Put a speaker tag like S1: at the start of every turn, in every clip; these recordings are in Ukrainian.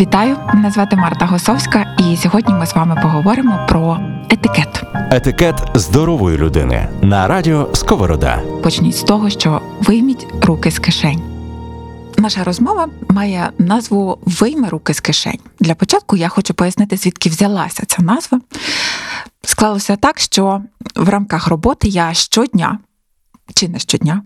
S1: Вітаю, мене звати Марта Госовська, і сьогодні ми з вами поговоримо про етикет.
S2: Етикет здорової людини на радіо Сковорода.
S1: Почніть з того, що вийміть руки з кишень. Наша розмова має назву Вийми руки з кишень. Для початку я хочу пояснити, звідки взялася ця назва. Склалося так, що в рамках роботи я щодня. Чи не щодня,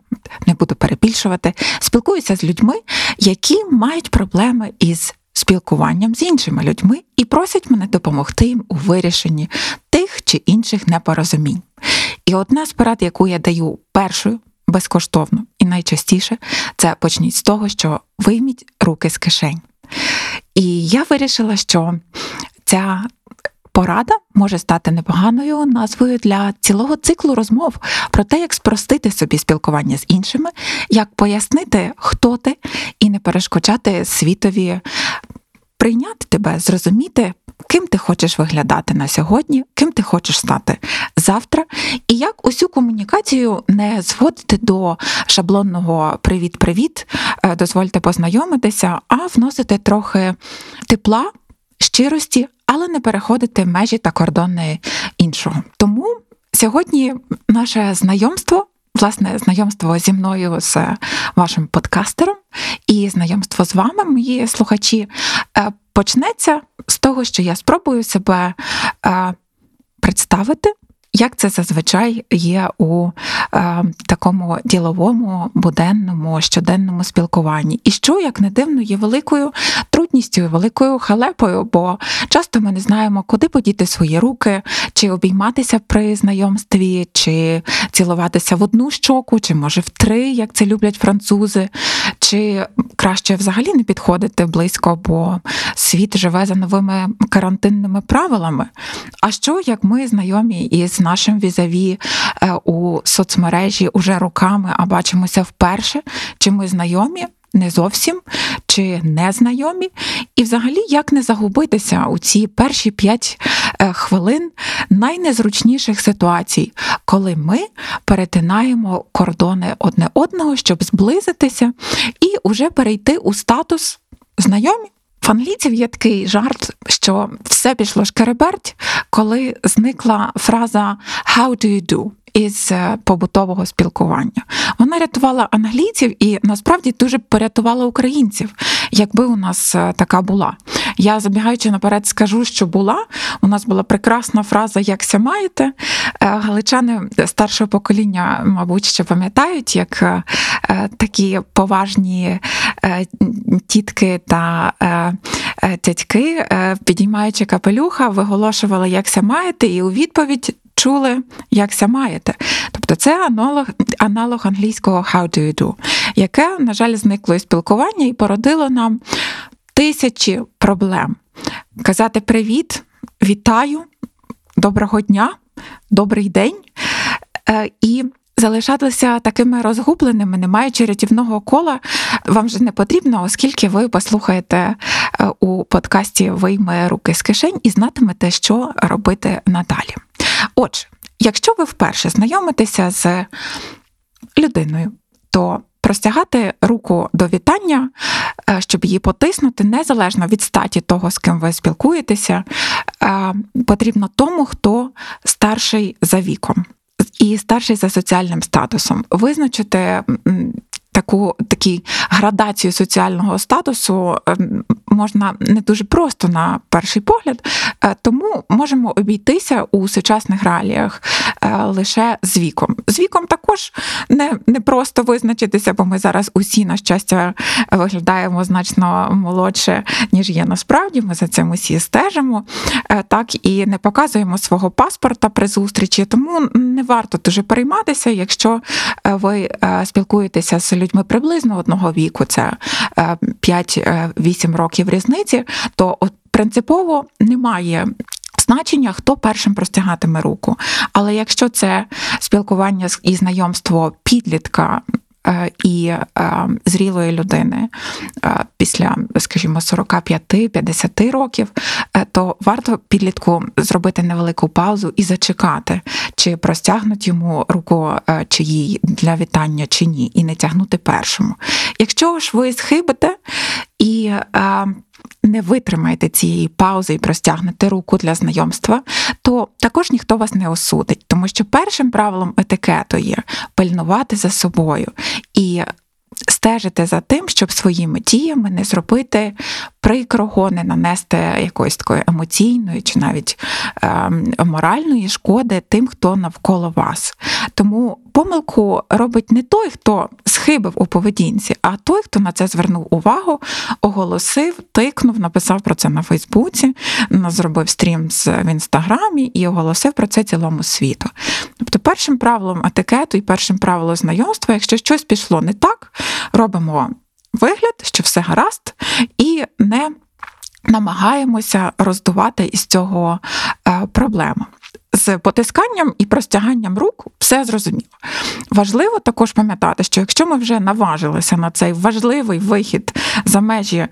S1: не буду перебільшувати, спілкуюся з людьми, які мають проблеми із спілкуванням з іншими людьми і просять мене допомогти їм у вирішенні тих чи інших непорозумінь. І одна з порад, яку я даю першою безкоштовно і найчастіше, це почніть з того, що вийміть руки з кишень. І я вирішила, що ця порада може стати непоганою назвою для цілого циклу розмов про те, як спростити собі спілкування з іншими, як пояснити, хто ти, і не перешкоджати світові прийняти тебе, зрозуміти, ким ти хочеш виглядати на сьогодні, ким ти хочеш стати завтра, і як усю комунікацію не зводити до шаблонного привіт-привіт, е, дозвольте познайомитися, а вносити трохи тепла, щирості, але не переходити межі та кордони іншого. Тому сьогодні наше знайомство. Власне, знайомство зі мною з вашим подкастером і знайомство з вами, мої слухачі, е, почнеться з того, що я спробую себе е, представити. Як це зазвичай є у е, такому діловому, буденному, щоденному спілкуванні? І що, як не дивно, є великою трудністю, великою халепою, бо часто ми не знаємо, куди подіти свої руки, чи обійматися при знайомстві, чи цілуватися в одну щоку, чи може в три, як це люблять французи, чи краще взагалі не підходити близько, бо світ живе за новими карантинними правилами. А що як ми знайомі із нашим візаві е, у соцмережі уже роками, а бачимося вперше, чи ми знайомі? Не зовсім чи не знайомі, і взагалі як не загубитися у ці перші п'ять е, хвилин найнезручніших ситуацій, коли ми перетинаємо кордони одне одного, щоб зблизитися і уже перейти у статус знайомі. В англійців є такий жарт, що все пішло шкереберть, коли зникла фраза «How do you do?» із е, побутового спілкування. Вона рятувала англійців і насправді дуже порятувала українців, якби у нас е, така була. Я забігаючи наперед, скажу, що була. У нас була прекрасна фраза Якся маєте. Е, галичани старшого покоління, мабуть, ще пам'ятають, як такі поважні тітки та дядьки, підіймаючи капелюха, виголошували Якся маєте, і у відповідь чули, якся маєте. Тобто це аналог аналог англійського «how do you do», яке, на жаль, зникло із спілкування і породило нам тисячі проблем. Казати привіт, вітаю, доброго дня, добрий день. Е, і залишатися такими розгубленими, не маючи рятівного кола, вам вже не потрібно, оскільки ви послухаєте е, у подкасті Вийме руки з кишень і знатимете, що робити надалі. Отже, якщо ви вперше знайомитеся з людиною, то простягати руку до вітання, е, щоб її потиснути, незалежно від статі того, з ким ви спілкуєтеся, е, потрібно тому, хто старший за віком. І старший за соціальним статусом визначити таку такі градацію соціального статусу ем, можна не дуже просто на перший погляд, е, тому можемо обійтися у сучасних реаліях е, лише з віком. З віком також не, не просто визначитися, бо ми зараз усі, на щастя, виглядаємо значно молодше, ніж є насправді. Ми за цим усі стежимо, е, так і не показуємо свого паспорта при зустрічі, тому не варто дуже перейматися, якщо ви спілкуєтеся з людьми приблизно одного віку, це 5-8 років років різниці, то принципово немає. Значення, хто першим простягатиме руку. Але якщо це спілкування і знайомство підлітка Е, і е, зрілої людини е, після, скажімо, 45-50 років, то варто підлітку зробити невелику паузу і зачекати, чи простягнуть йому руку чи їй для вітання, чи ні, і не тягнути першому. Якщо ж ви схибите і е, не витримаєте цієї паузи і простягнете руку для знайомства, то також ніхто вас не осудить, тому що першим правилом етикету є пильнувати за собою. І стежити за тим, щоб своїми діями не зробити прикрого, не нанести якоїсь такої емоційної чи навіть е, моральної шкоди тим, хто навколо вас. Тому помилку робить не той, хто схибив у поведінці, а той, хто на це звернув увагу, оголосив, тикнув, написав про це на Фейсбуці, зробив стрім в інстаграмі і оголосив про це цілому світу. Тобто, першим правилом етикету і першим правилом знайомства, якщо щось пішло не так, робимо вигляд, що все гаразд, і не намагаємося роздувати із цього е, проблему. З потисканням і простяганням рук все зрозуміло. Важливо також пам'ятати, що якщо ми вже наважилися на цей важливий вихід за межі е,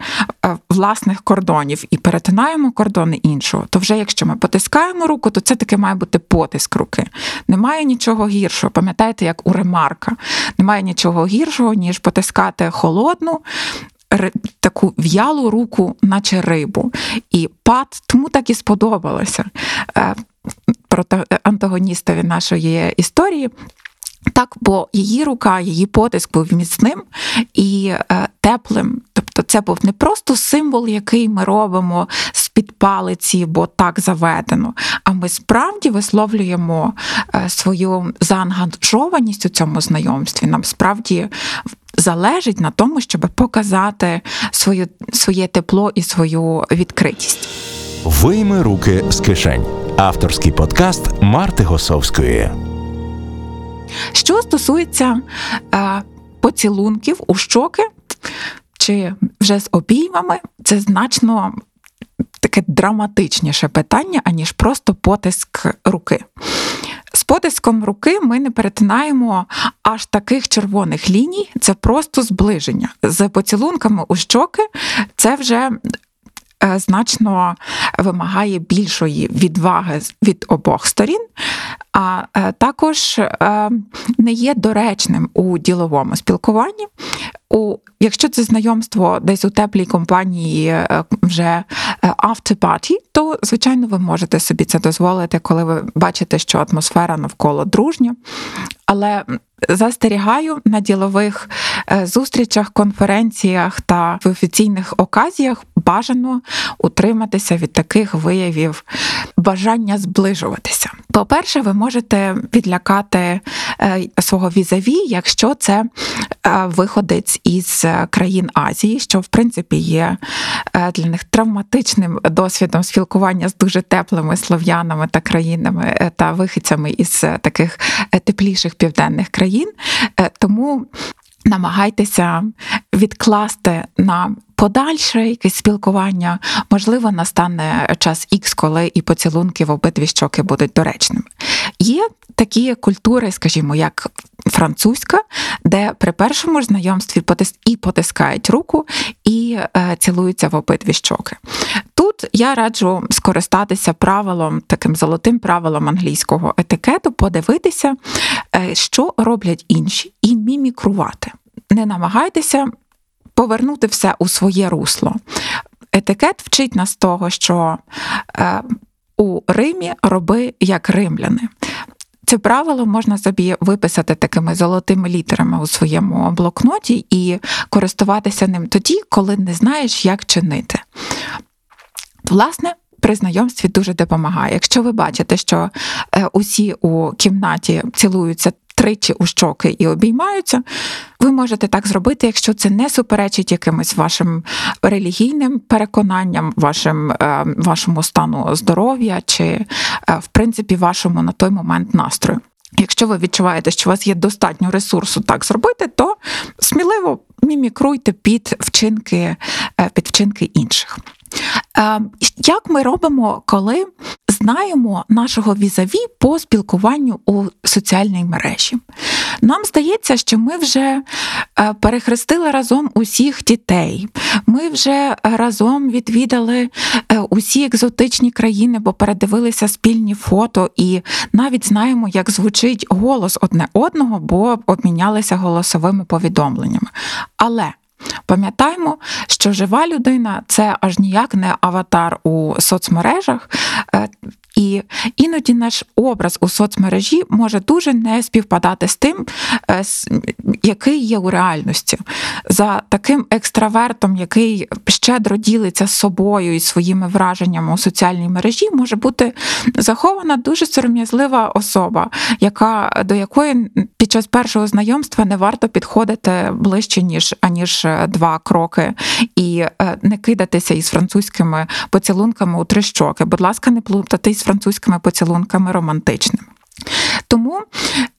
S1: власних кордонів і перетинаємо кордони іншого, то вже якщо ми потискаємо руку, то це таки має бути потиск руки. Немає нічого гіршого. Пам'ятаєте, як у ремарка, немає нічого гіршого, ніж потискати холодну. Таку в'ялу руку, наче рибу, і пад тому так і сподобалося. Антагоністові нашої історії. Так, бо її рука, її потиск був міцним і е, теплим. Тобто, це був не просто символ, який ми робимо з-під палиці, бо так заведено. А ми справді висловлюємо е, свою заангажованість у цьому знайомстві. Нам справді залежить на тому, щоб показати своє, своє тепло і свою відкритість.
S2: Вийми руки з кишень. Авторський подкаст Марти Госовської.
S1: Що стосується е, поцілунків у щоки чи вже з обіймами, це значно таке драматичніше питання, аніж просто потиск руки. З потиском руки ми не перетинаємо аж таких червоних ліній, це просто зближення. З поцілунками у щоки це вже значно вимагає більшої відваги від обох сторін, а е, також е, не є доречним у діловому спілкуванні. У, Якщо це знайомство десь у теплій компанії вже after party, то звичайно ви можете собі це дозволити, коли ви бачите, що атмосфера навколо дружня. Але застерігаю на ділових е, зустрічах, конференціях та в офіційних оказіях бажано утриматися від таких виявів бажання зближуватися. По-перше, ви можете відлякати е, свого візаві, якщо це е, виходець із країн Азії, що в принципі є для них травматичним досвідом спілкування з дуже теплими слов'янами та країнами та вихідцями із таких тепліших південних країн. Тому намагайтеся відкласти на подальше якесь спілкування. Можливо, настане час ікс, коли і поцілунки в обидві щоки будуть доречними. Є такі культури, скажімо, як французька, де при першому ж знайомстві і потискають руку, і е, цілуються в обидві щоки. Тут я раджу скористатися правилом, таким золотим правилом англійського етикету, подивитися, е, що роблять інші, і мімікрувати. Не намагайтеся повернути все у своє русло. Етикет вчить нас того, що е, у Римі роби як римляни. Це правило можна собі виписати такими золотими літерами у своєму блокноті і користуватися ним тоді, коли не знаєш, як чинити. Власне, при знайомстві дуже допомагає. Якщо ви бачите, що е, усі у кімнаті цілуються тричі у щоки і обіймаються, ви можете так зробити, якщо це не суперечить якимось вашим релігійним переконанням, вашим, е, вашому стану здоров'я чи, е, в принципі, вашому на той момент настрою. Якщо ви відчуваєте, що у вас є достатньо ресурсу так зробити, то сміливо мімікруйте під вчинки, під вчинки інших. Як ми робимо, коли знаємо нашого візаві по спілкуванню у соціальній мережі? Нам здається, що ми вже е, перехрестили разом усіх дітей, ми вже разом відвідали е, усі екзотичні країни, бо передивилися спільні фото, і навіть знаємо, як звучить голос одне одного, бо обмінялися голосовими повідомленнями. Але Пам'ятаємо, що жива людина це аж ніяк не аватар у соцмережах, е, і іноді наш образ у соцмережі може дуже не співпадати з тим, е, який є у реальності. За таким екстравертом, який щедро ділиться собою і своїми враженнями у соціальній мережі, може бути захована дуже сором'язлива особа, яка до якої під час першого знайомства не варто підходити ближче ніж аніж два кроки, і е, не кидатися із французькими поцілунками у три щоки. Будь ласка, не плутати із французькими поцілунками романтичними. Тому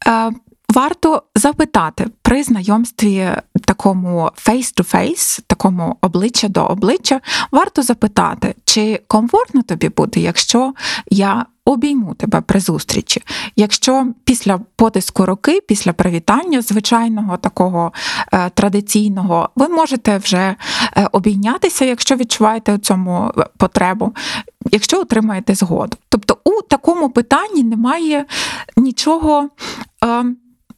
S1: е, варто запитати при знайомстві такому face-to-face, такому обличчя до обличчя, варто запитати, чи комфортно тобі буде, якщо я обійму тебе при зустрічі. Якщо після потиску руки, після привітання звичайного такого е, традиційного, ви можете вже е, обійнятися, якщо відчуваєте у цьому е, потребу, якщо отримаєте згоду. Тобто у такому питанні немає нічого. Е,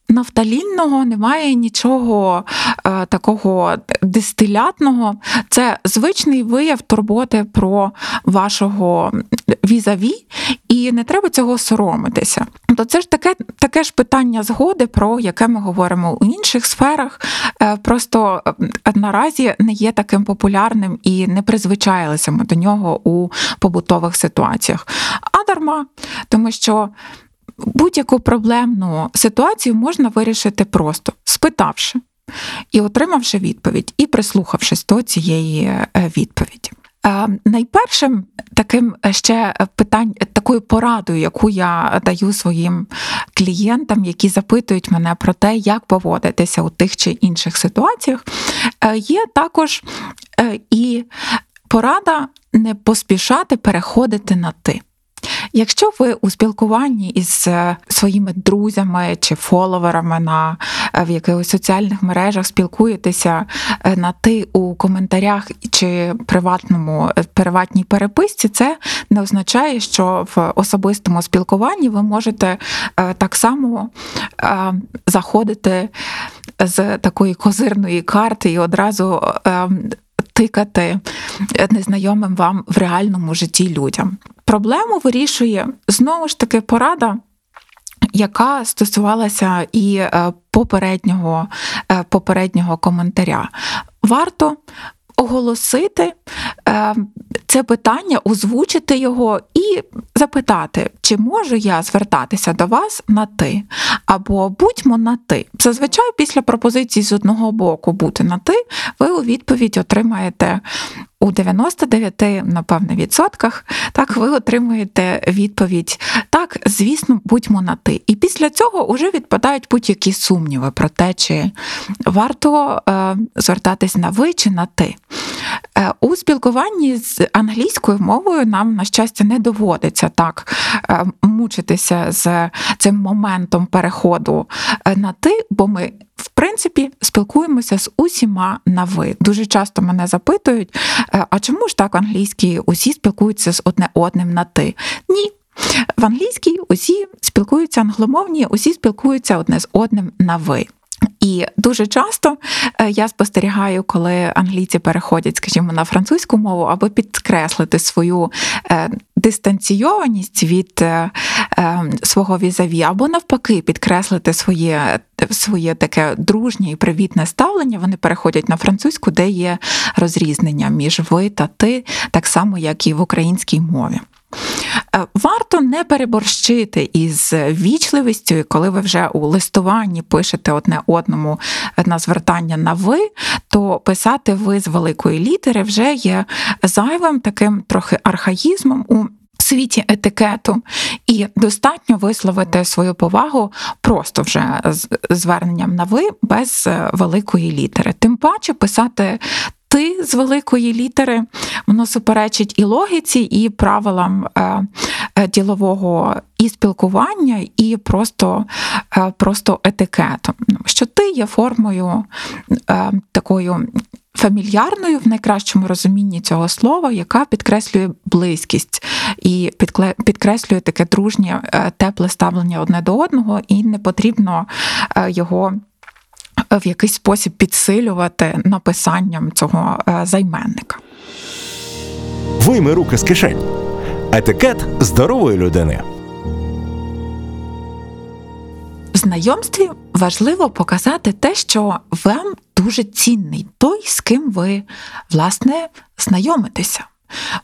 S1: нафталінного, немає нічого е, такого дистилятного. Це звичний вияв турботи про вашого візаві, і не треба цього соромитися. То це ж таке таке ж питання згоди, про яке ми говоримо у інших сферах. Е, просто е, наразі не є таким популярним і не призвичаїлися ми до нього у побутових ситуаціях. А дарма, тому що будь-яку проблемну ситуацію можна вирішити просто спитавши і отримавши відповідь, і прислухавшись до цієї е, відповіді. Е, найпершим таким ще питань, такою порадою, яку я даю своїм клієнтам, які запитують мене про те, як поводитися у тих чи інших ситуаціях, е, є також і порада не поспішати переходити на ти. Якщо ви у спілкуванні із е, своїми друзями чи фоловерами на е, в якихось соціальних мережах спілкуєтеся е, на ти у коментарях чи приватному приватній переписці, це не означає, що в особистому спілкуванні ви можете так само заходити з такої козирної карти і одразу тикати незнайомим вам в реальному житті людям. Проблему вирішує знову ж таки порада. Яка стосувалася і е, попереднього е, попереднього коментаря, варто оголосити е, це питання, озвучити його і запитати, чи можу я звертатися до вас на ти, або будьмо на ти. Зазвичай після пропозиції з одного боку бути на ти, ви у відповідь отримаєте. У 99, напевне, відсотках так ви отримуєте відповідь так, звісно, будьмо на ти. І після цього вже відпадають будь-які сумніви про те, чи варто е, звертатись на ви чи на ти. Е, у спілкуванні з англійською мовою нам, на щастя, не доводиться так е, мучитися з цим моментом переходу е, на ти, бо ми. В принципі, спілкуємося з усіма на ви. Дуже часто мене запитують, а чому ж так англійські усі спілкуються з одне одним на ти? Ні. В англійській усі спілкуються англомовні, усі спілкуються одне з одним на ви. І дуже часто е, я спостерігаю, коли англійці переходять, скажімо, на французьку мову, аби підкреслити свою е, дистанційованість від е, свого візаві, або навпаки, підкреслити своє своє таке дружнє і привітне ставлення. Вони переходять на французьку, де є розрізнення між ви та ти, так само, як і в українській мові. Е, варто не переборщити із вічливістю, коли ви вже у листуванні пишете одне одному на звертання на ви, то писати ви з великої літери вже є зайвим таким трохи архаїзмом у. Світі етикету і достатньо висловити свою повагу просто вже зверненням на ви без е, великої літери. Тим паче писати ти з великої літери, воно суперечить і логіці, і правилам е, е, ділового і спілкування, і просто е, просто етикетом. Що ти є формою такою. Фамільярною в найкращому розумінні цього слова, яка підкреслює близькість і підкреслює таке дружнє, тепле ставлення одне до одного, і не потрібно його в якийсь спосіб підсилювати написанням цього е, займенника.
S2: Вийми руки з кишень. Етикет здорової людини.
S1: В знайомстві важливо показати те, що вам дуже цінний той, з ким ви власне знайомитеся.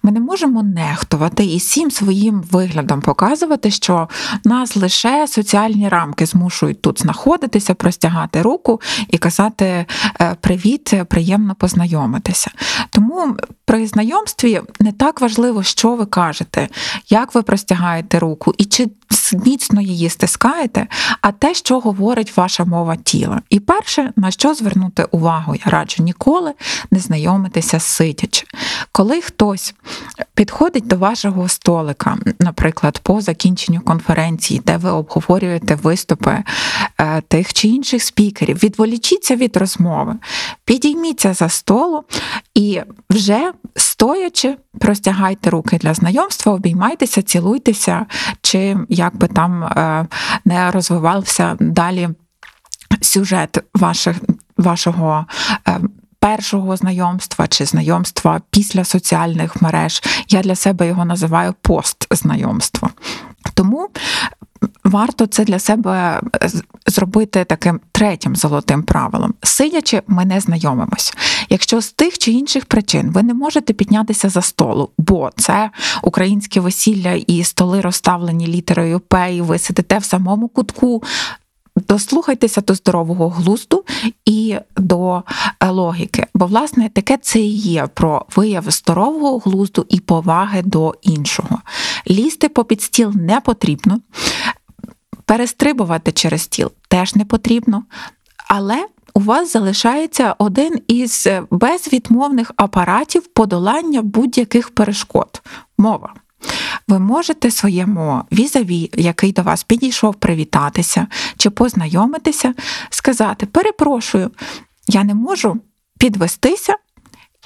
S1: Ми не можемо нехтувати і всім своїм виглядом показувати, що нас лише соціальні рамки змушують тут знаходитися, простягати руку і казати е, привіт, приємно познайомитися. Тому при знайомстві не так важливо, що ви кажете, як ви простягаєте руку і чи міцно її стискаєте, а те, що говорить ваша мова тіла. І перше, на що звернути увагу, я раджу ніколи не знайомитися сидячи. Коли хтось підходить до вашого столика, наприклад, по закінченню конференції, де ви обговорюєте виступи е, тих чи інших спікерів, відволічіться від розмови, підійміться за столу і вже стоячи, простягайте руки для знайомства, обіймайтеся, цілуйтеся, чи як би там е, не розвивався далі сюжет ваших, вашого. Е, першого знайомства чи знайомства після соціальних мереж. Я для себе його називаю постзнайомство. Тому варто це для себе зробити таким третім золотим правилом. Сидячи, ми не знайомимось. Якщо з тих чи інших причин ви не можете піднятися за столу, бо це українське весілля і столи розставлені літерою П, і ви сидите в самому кутку. Дослухайтеся до здорового глузду і до е, логіки. Бо, власне, таке це і є про вияв здорового глузду і поваги до іншого. Лізти попід стіл не потрібно, перестрибувати через стіл теж не потрібно, але у вас залишається один із безвідмовних апаратів подолання будь-яких перешкод мова. Ви можете своєму візаві, який до вас підійшов привітатися чи познайомитися, сказати: перепрошую, я не можу підвестися.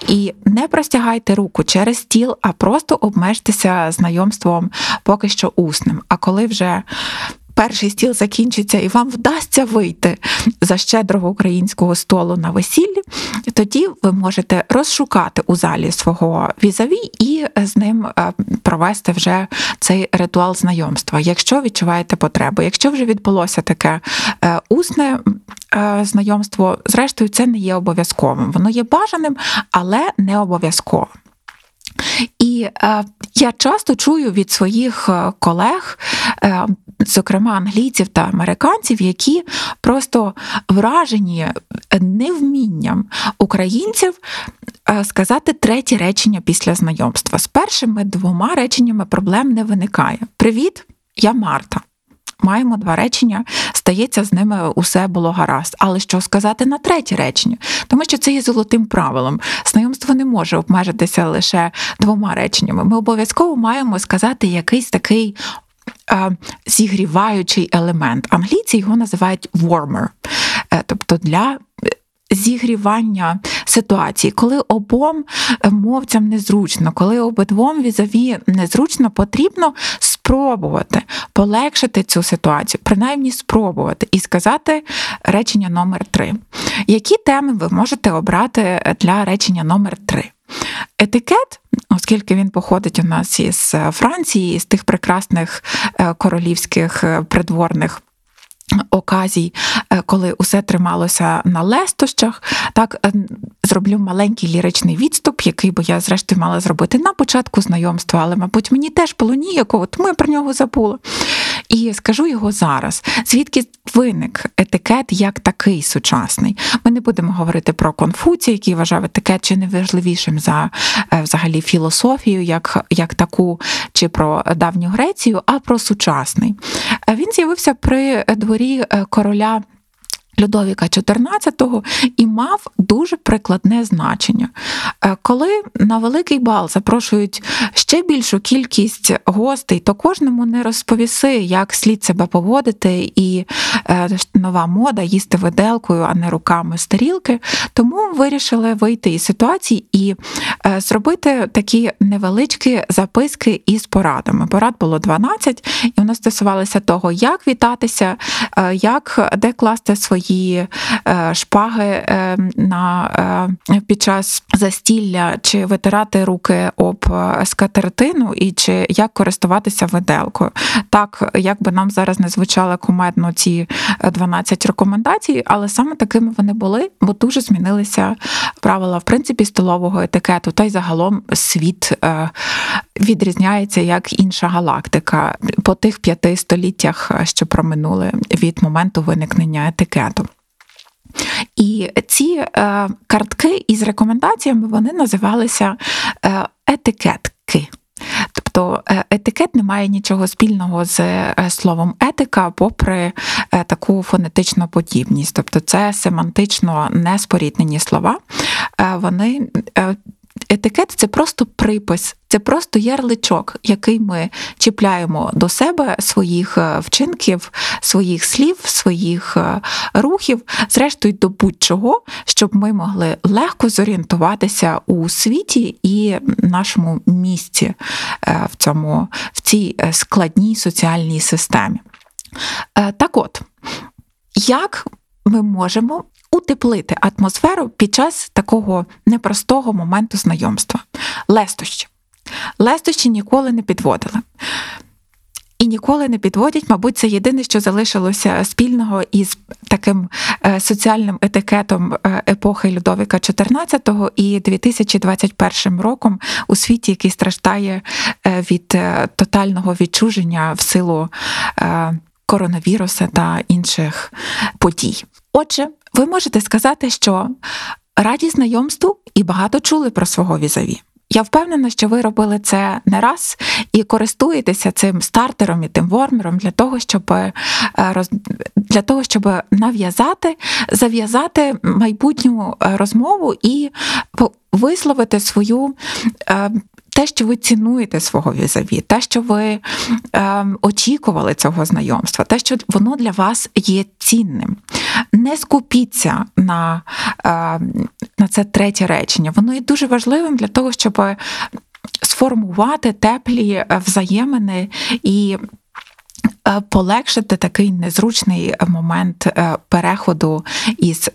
S1: І не простягайте руку через стіл, а просто обмежтеся знайомством поки що усним. А коли вже перший стіл закінчиться і вам вдасться вийти за щедрого українського столу на весіллі, тоді ви можете розшукати у залі свого візаві і з ним е, провести вже цей ритуал знайомства, якщо відчуваєте потребу. Якщо вже відбулося таке е, усне е, знайомство, зрештою, це не є обов'язковим. Воно є бажаним, але не обов'язковим. І е, я часто чую від своїх колег, е, зокрема англійців та американців, які просто вражені невмінням українців е, сказати третє речення після знайомства. З першими двома реченнями проблем не виникає. Привіт, я Марта. Маємо два речення, стається, з ними усе було гаразд. Але що сказати на третє речення? Тому що це є золотим правилом. Знайомство не може обмежитися лише двома реченнями. Ми обов'язково маємо сказати якийсь такий зігріваючий елемент. Англійці його називають warmer, е, тобто для. Зігрівання ситуації, коли обом е, мовцям незручно, коли обидвом візаві незручно, потрібно спробувати полегшити цю ситуацію, принаймні спробувати і сказати речення номер три. Які теми ви можете обрати для речення номер три? Етикет, оскільки він походить у нас із е, Франції, з тих прекрасних е, королівських е, придворних. Оказій, коли усе трималося на лестощах, так зроблю маленький ліричний відступ, який би я, зрештою, мала зробити на початку знайомства, але, мабуть, мені теж було ніяково, тому я про нього забула. І скажу його зараз, звідки виник етикет як такий сучасний. Ми не будемо говорити про Конфуція, який вважав етикет чи не важливішим за е, взагалі філософію, як, як таку, чи про давню Грецію, а про сучасний. Е, він з'явився при дворі е, короля. Людовіка XIV і мав дуже прикладне значення. Е, коли на великий бал запрошують ще більшу кількість гостей, то кожному не розповіси, як слід себе поводити, і е, нова мода їсти виделкою, а не руками з тарілки. Тому вирішили вийти із ситуації і е, зробити такі невеличкі записки із порадами. Порад було 12, і вони стосувалися того, як вітатися, як де класти свої свої е, шпаги е, на, е, під час застілля, чи витирати руки об скатертину, і чи як користуватися виделкою. Так, як би нам зараз не звучало кумедно ці 12 рекомендацій, але саме такими вони були, бо дуже змінилися правила в принципі столового етикету, та й загалом світ відрізняється як інша галактика по тих п'яти століттях, що проминули від моменту виникнення етикету. І ці е, картки із рекомендаціями вони називалися е, етикетки. Тобто е, етикет не має нічого спільного з словом етика, попри таку фонетичну подібність. Тобто це семантично неспоріднені слова. Вони етикет це просто припис, це просто ярличок, який ми чіпляємо до себе своїх е, вчинків, своїх слів, своїх е, рухів, зрештою до будь-чого, щоб ми могли легко зорієнтуватися у світі і нашому місці е, в цьому в цій складній соціальній системі. Так от, як ми можемо утеплити атмосферу під час такого непростого моменту знайомства. Лестощі. Лестощі ніколи не підводили. І ніколи не підводять, мабуть, це єдине, що залишилося спільного із таким е, соціальним етикетом е, епохи Людовіка XIV і 2021 роком у світі, який страждає е, від тотального відчуження в силу коронавіруса та інших подій. Отже, ви можете сказати, що раді знайомству і багато чули про свого візаві. Я впевнена, що ви робили це не раз і користуєтеся цим стартером і тим вормером для того, щоб е, для того, щоб нав'язати, зав'язати майбутню е, розмову і висловити свою е, те, що ви цінуєте свого візаві, те, що ви е, очікували цього знайомства, те, що воно для вас є цінним. Не скупіться на, е, на це третє речення. Воно є дуже важливим для того, щоб сформувати теплі взаємини і. Е, полегшити такий незручний момент е, переходу із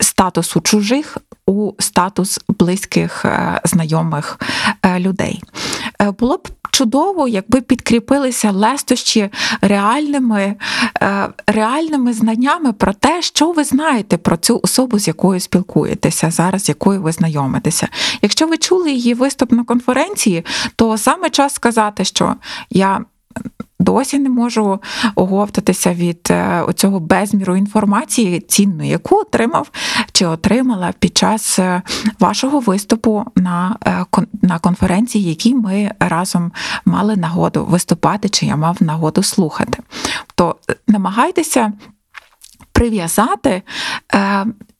S1: статусу чужих у статус близьких е, знайомих е, людей. Е, було б чудово, якби підкріпилися лестощі реальними реальними знаннями про те, що ви знаєте про цю особу, з якою спілкуєтеся, зараз з якою ви знайомитеся. Якщо ви чули її виступ на конференції, то саме час сказати, що я досі не можу оговтатися від е, цього безміру інформації цінної, яку отримав чи отримала під час е, вашого виступу на е, на конференції, які ми разом мали нагоду виступати, чи я мав нагоду слухати. То намагайтеся прив'язати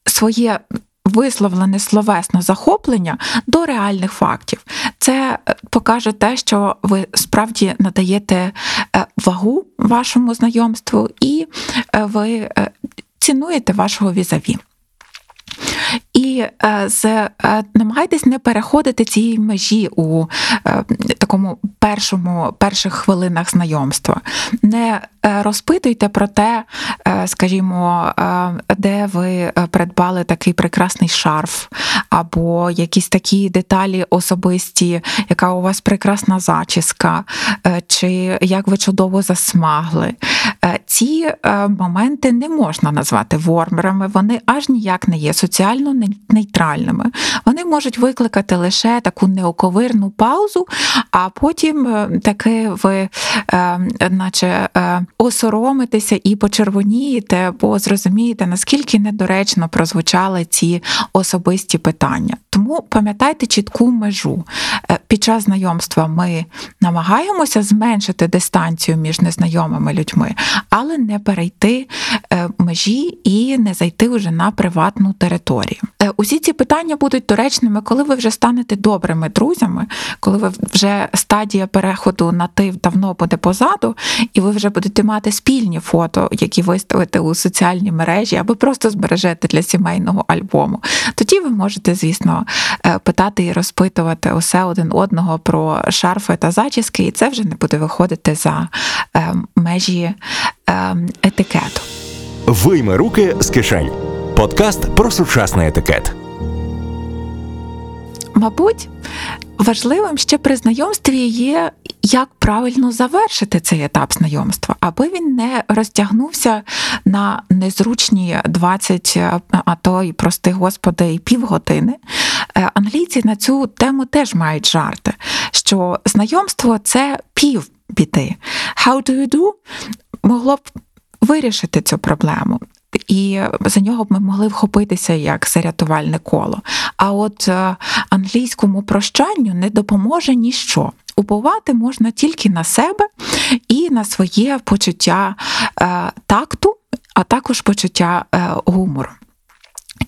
S1: своє висловлене словесно захоплення до реальних фактів. Це е, покаже те, що ви справді надаєте е, вагу вашому знайомству, і е, ви цінуєте вашого візаві. І з намагайтесь не переходити цієї межі у такому першому перших хвилинах знайомства. Не Е, розпитуйте про те, е, скажімо, е, де ви придбали такий прекрасний шарф, або якісь такі деталі особисті, яка у вас прекрасна зачіска, чи як ви чудово засмагли. Ці моменти не можна назвати вормерами, вони аж ніяк не є соціально нейтральними. Вони можуть викликати лише таку неоковирну паузу, а потім таки ви, наче осоромитеся і почервонієте, бо зрозумієте, наскільки недоречно прозвучали ці особисті питання. Тому пам'ятайте чітку межу. Е, під час знайомства ми намагаємося зменшити дистанцію між незнайомими людьми, але не перейти е, межі і не зайти вже на приватну територію. Е, усі ці питання будуть доречними, коли ви вже станете добрими друзями, коли ви вже стадія переходу на ти давно буде позаду, і ви вже будете мати спільні фото, які виставите у соціальні мережі, або просто збережете для сімейного альбому. Тоді ви можете, звісно, питати і розпитувати усе один одного про шарфи та зачіски, і це вже не буде виходити за е, межі етикету.
S2: Вийми руки з кишень. Подкаст про сучасний етикет.
S1: Мабуть, важливим ще при знайомстві є, як правильно завершити цей етап знайомства, аби він не розтягнувся на незручні 20, а то і прости господи, і півгодини. Е, Англійці на цю тему теж мають жарти, що знайомство це пів біди. How do you do? могло б вирішити цю проблему. І за нього б ми могли вхопитися як за рятувальне коло. А от е, англійському прощанню не допоможе ніщо. Уповати можна тільки на себе і на своє почуття е, такту, а також почуття е, гумору.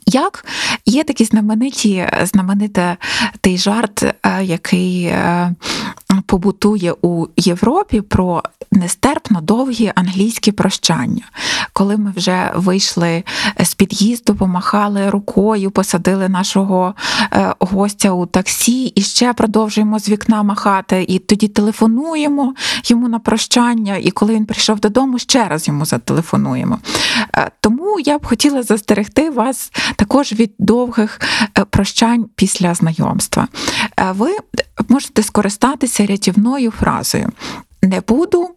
S1: Як є такі знамениті, знаменитий той жарт, який побутує у Європі про нестерпно довгі англійські прощання, коли ми вже вийшли з під'їзду, помахали рукою, посадили нашого е, гостя у таксі і ще продовжуємо з вікна махати, і тоді телефонуємо йому на прощання, і коли він прийшов додому, ще раз йому зателефонуємо. Е, Тому я б хотіла застерегти вас також від довгих е, прощань після знайомства. Ви можете скористатися рятівною фразою. Не буду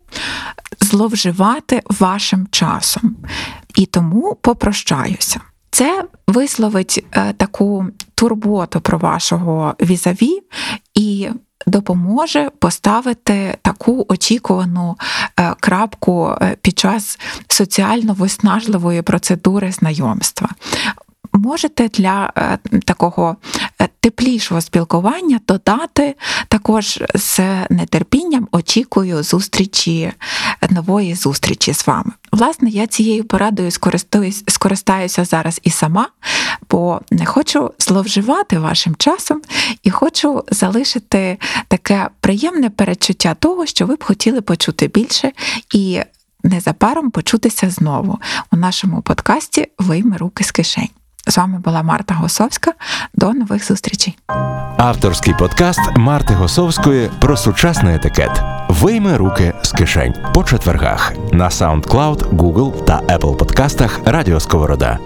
S1: зловживати вашим часом, і тому попрощаюся. Це висловить е, таку турботу про вашого візаві і допоможе поставити таку очікувану е, крапку е, під час соціально виснажливої процедури знайомства. Можете для е, такого е, теплішого спілкування додати також з нетерпінням очікую зустрічі нової зустрічі з вами. Власне, я цією порадою скористаюся зараз і сама, бо не хочу зловживати вашим часом і хочу залишити таке приємне передчуття того, що ви б хотіли почути більше і незабаром почутися знову у нашому подкасті Вийми руки з кишень. З вами була Марта Госовська. До нових зустрічей.
S2: Авторський подкаст Марти Госовської про сучасний етикет. Вийми руки з кишень по четвергах на SoundCloud, Google та Apple подкастах Радіо Сковорода.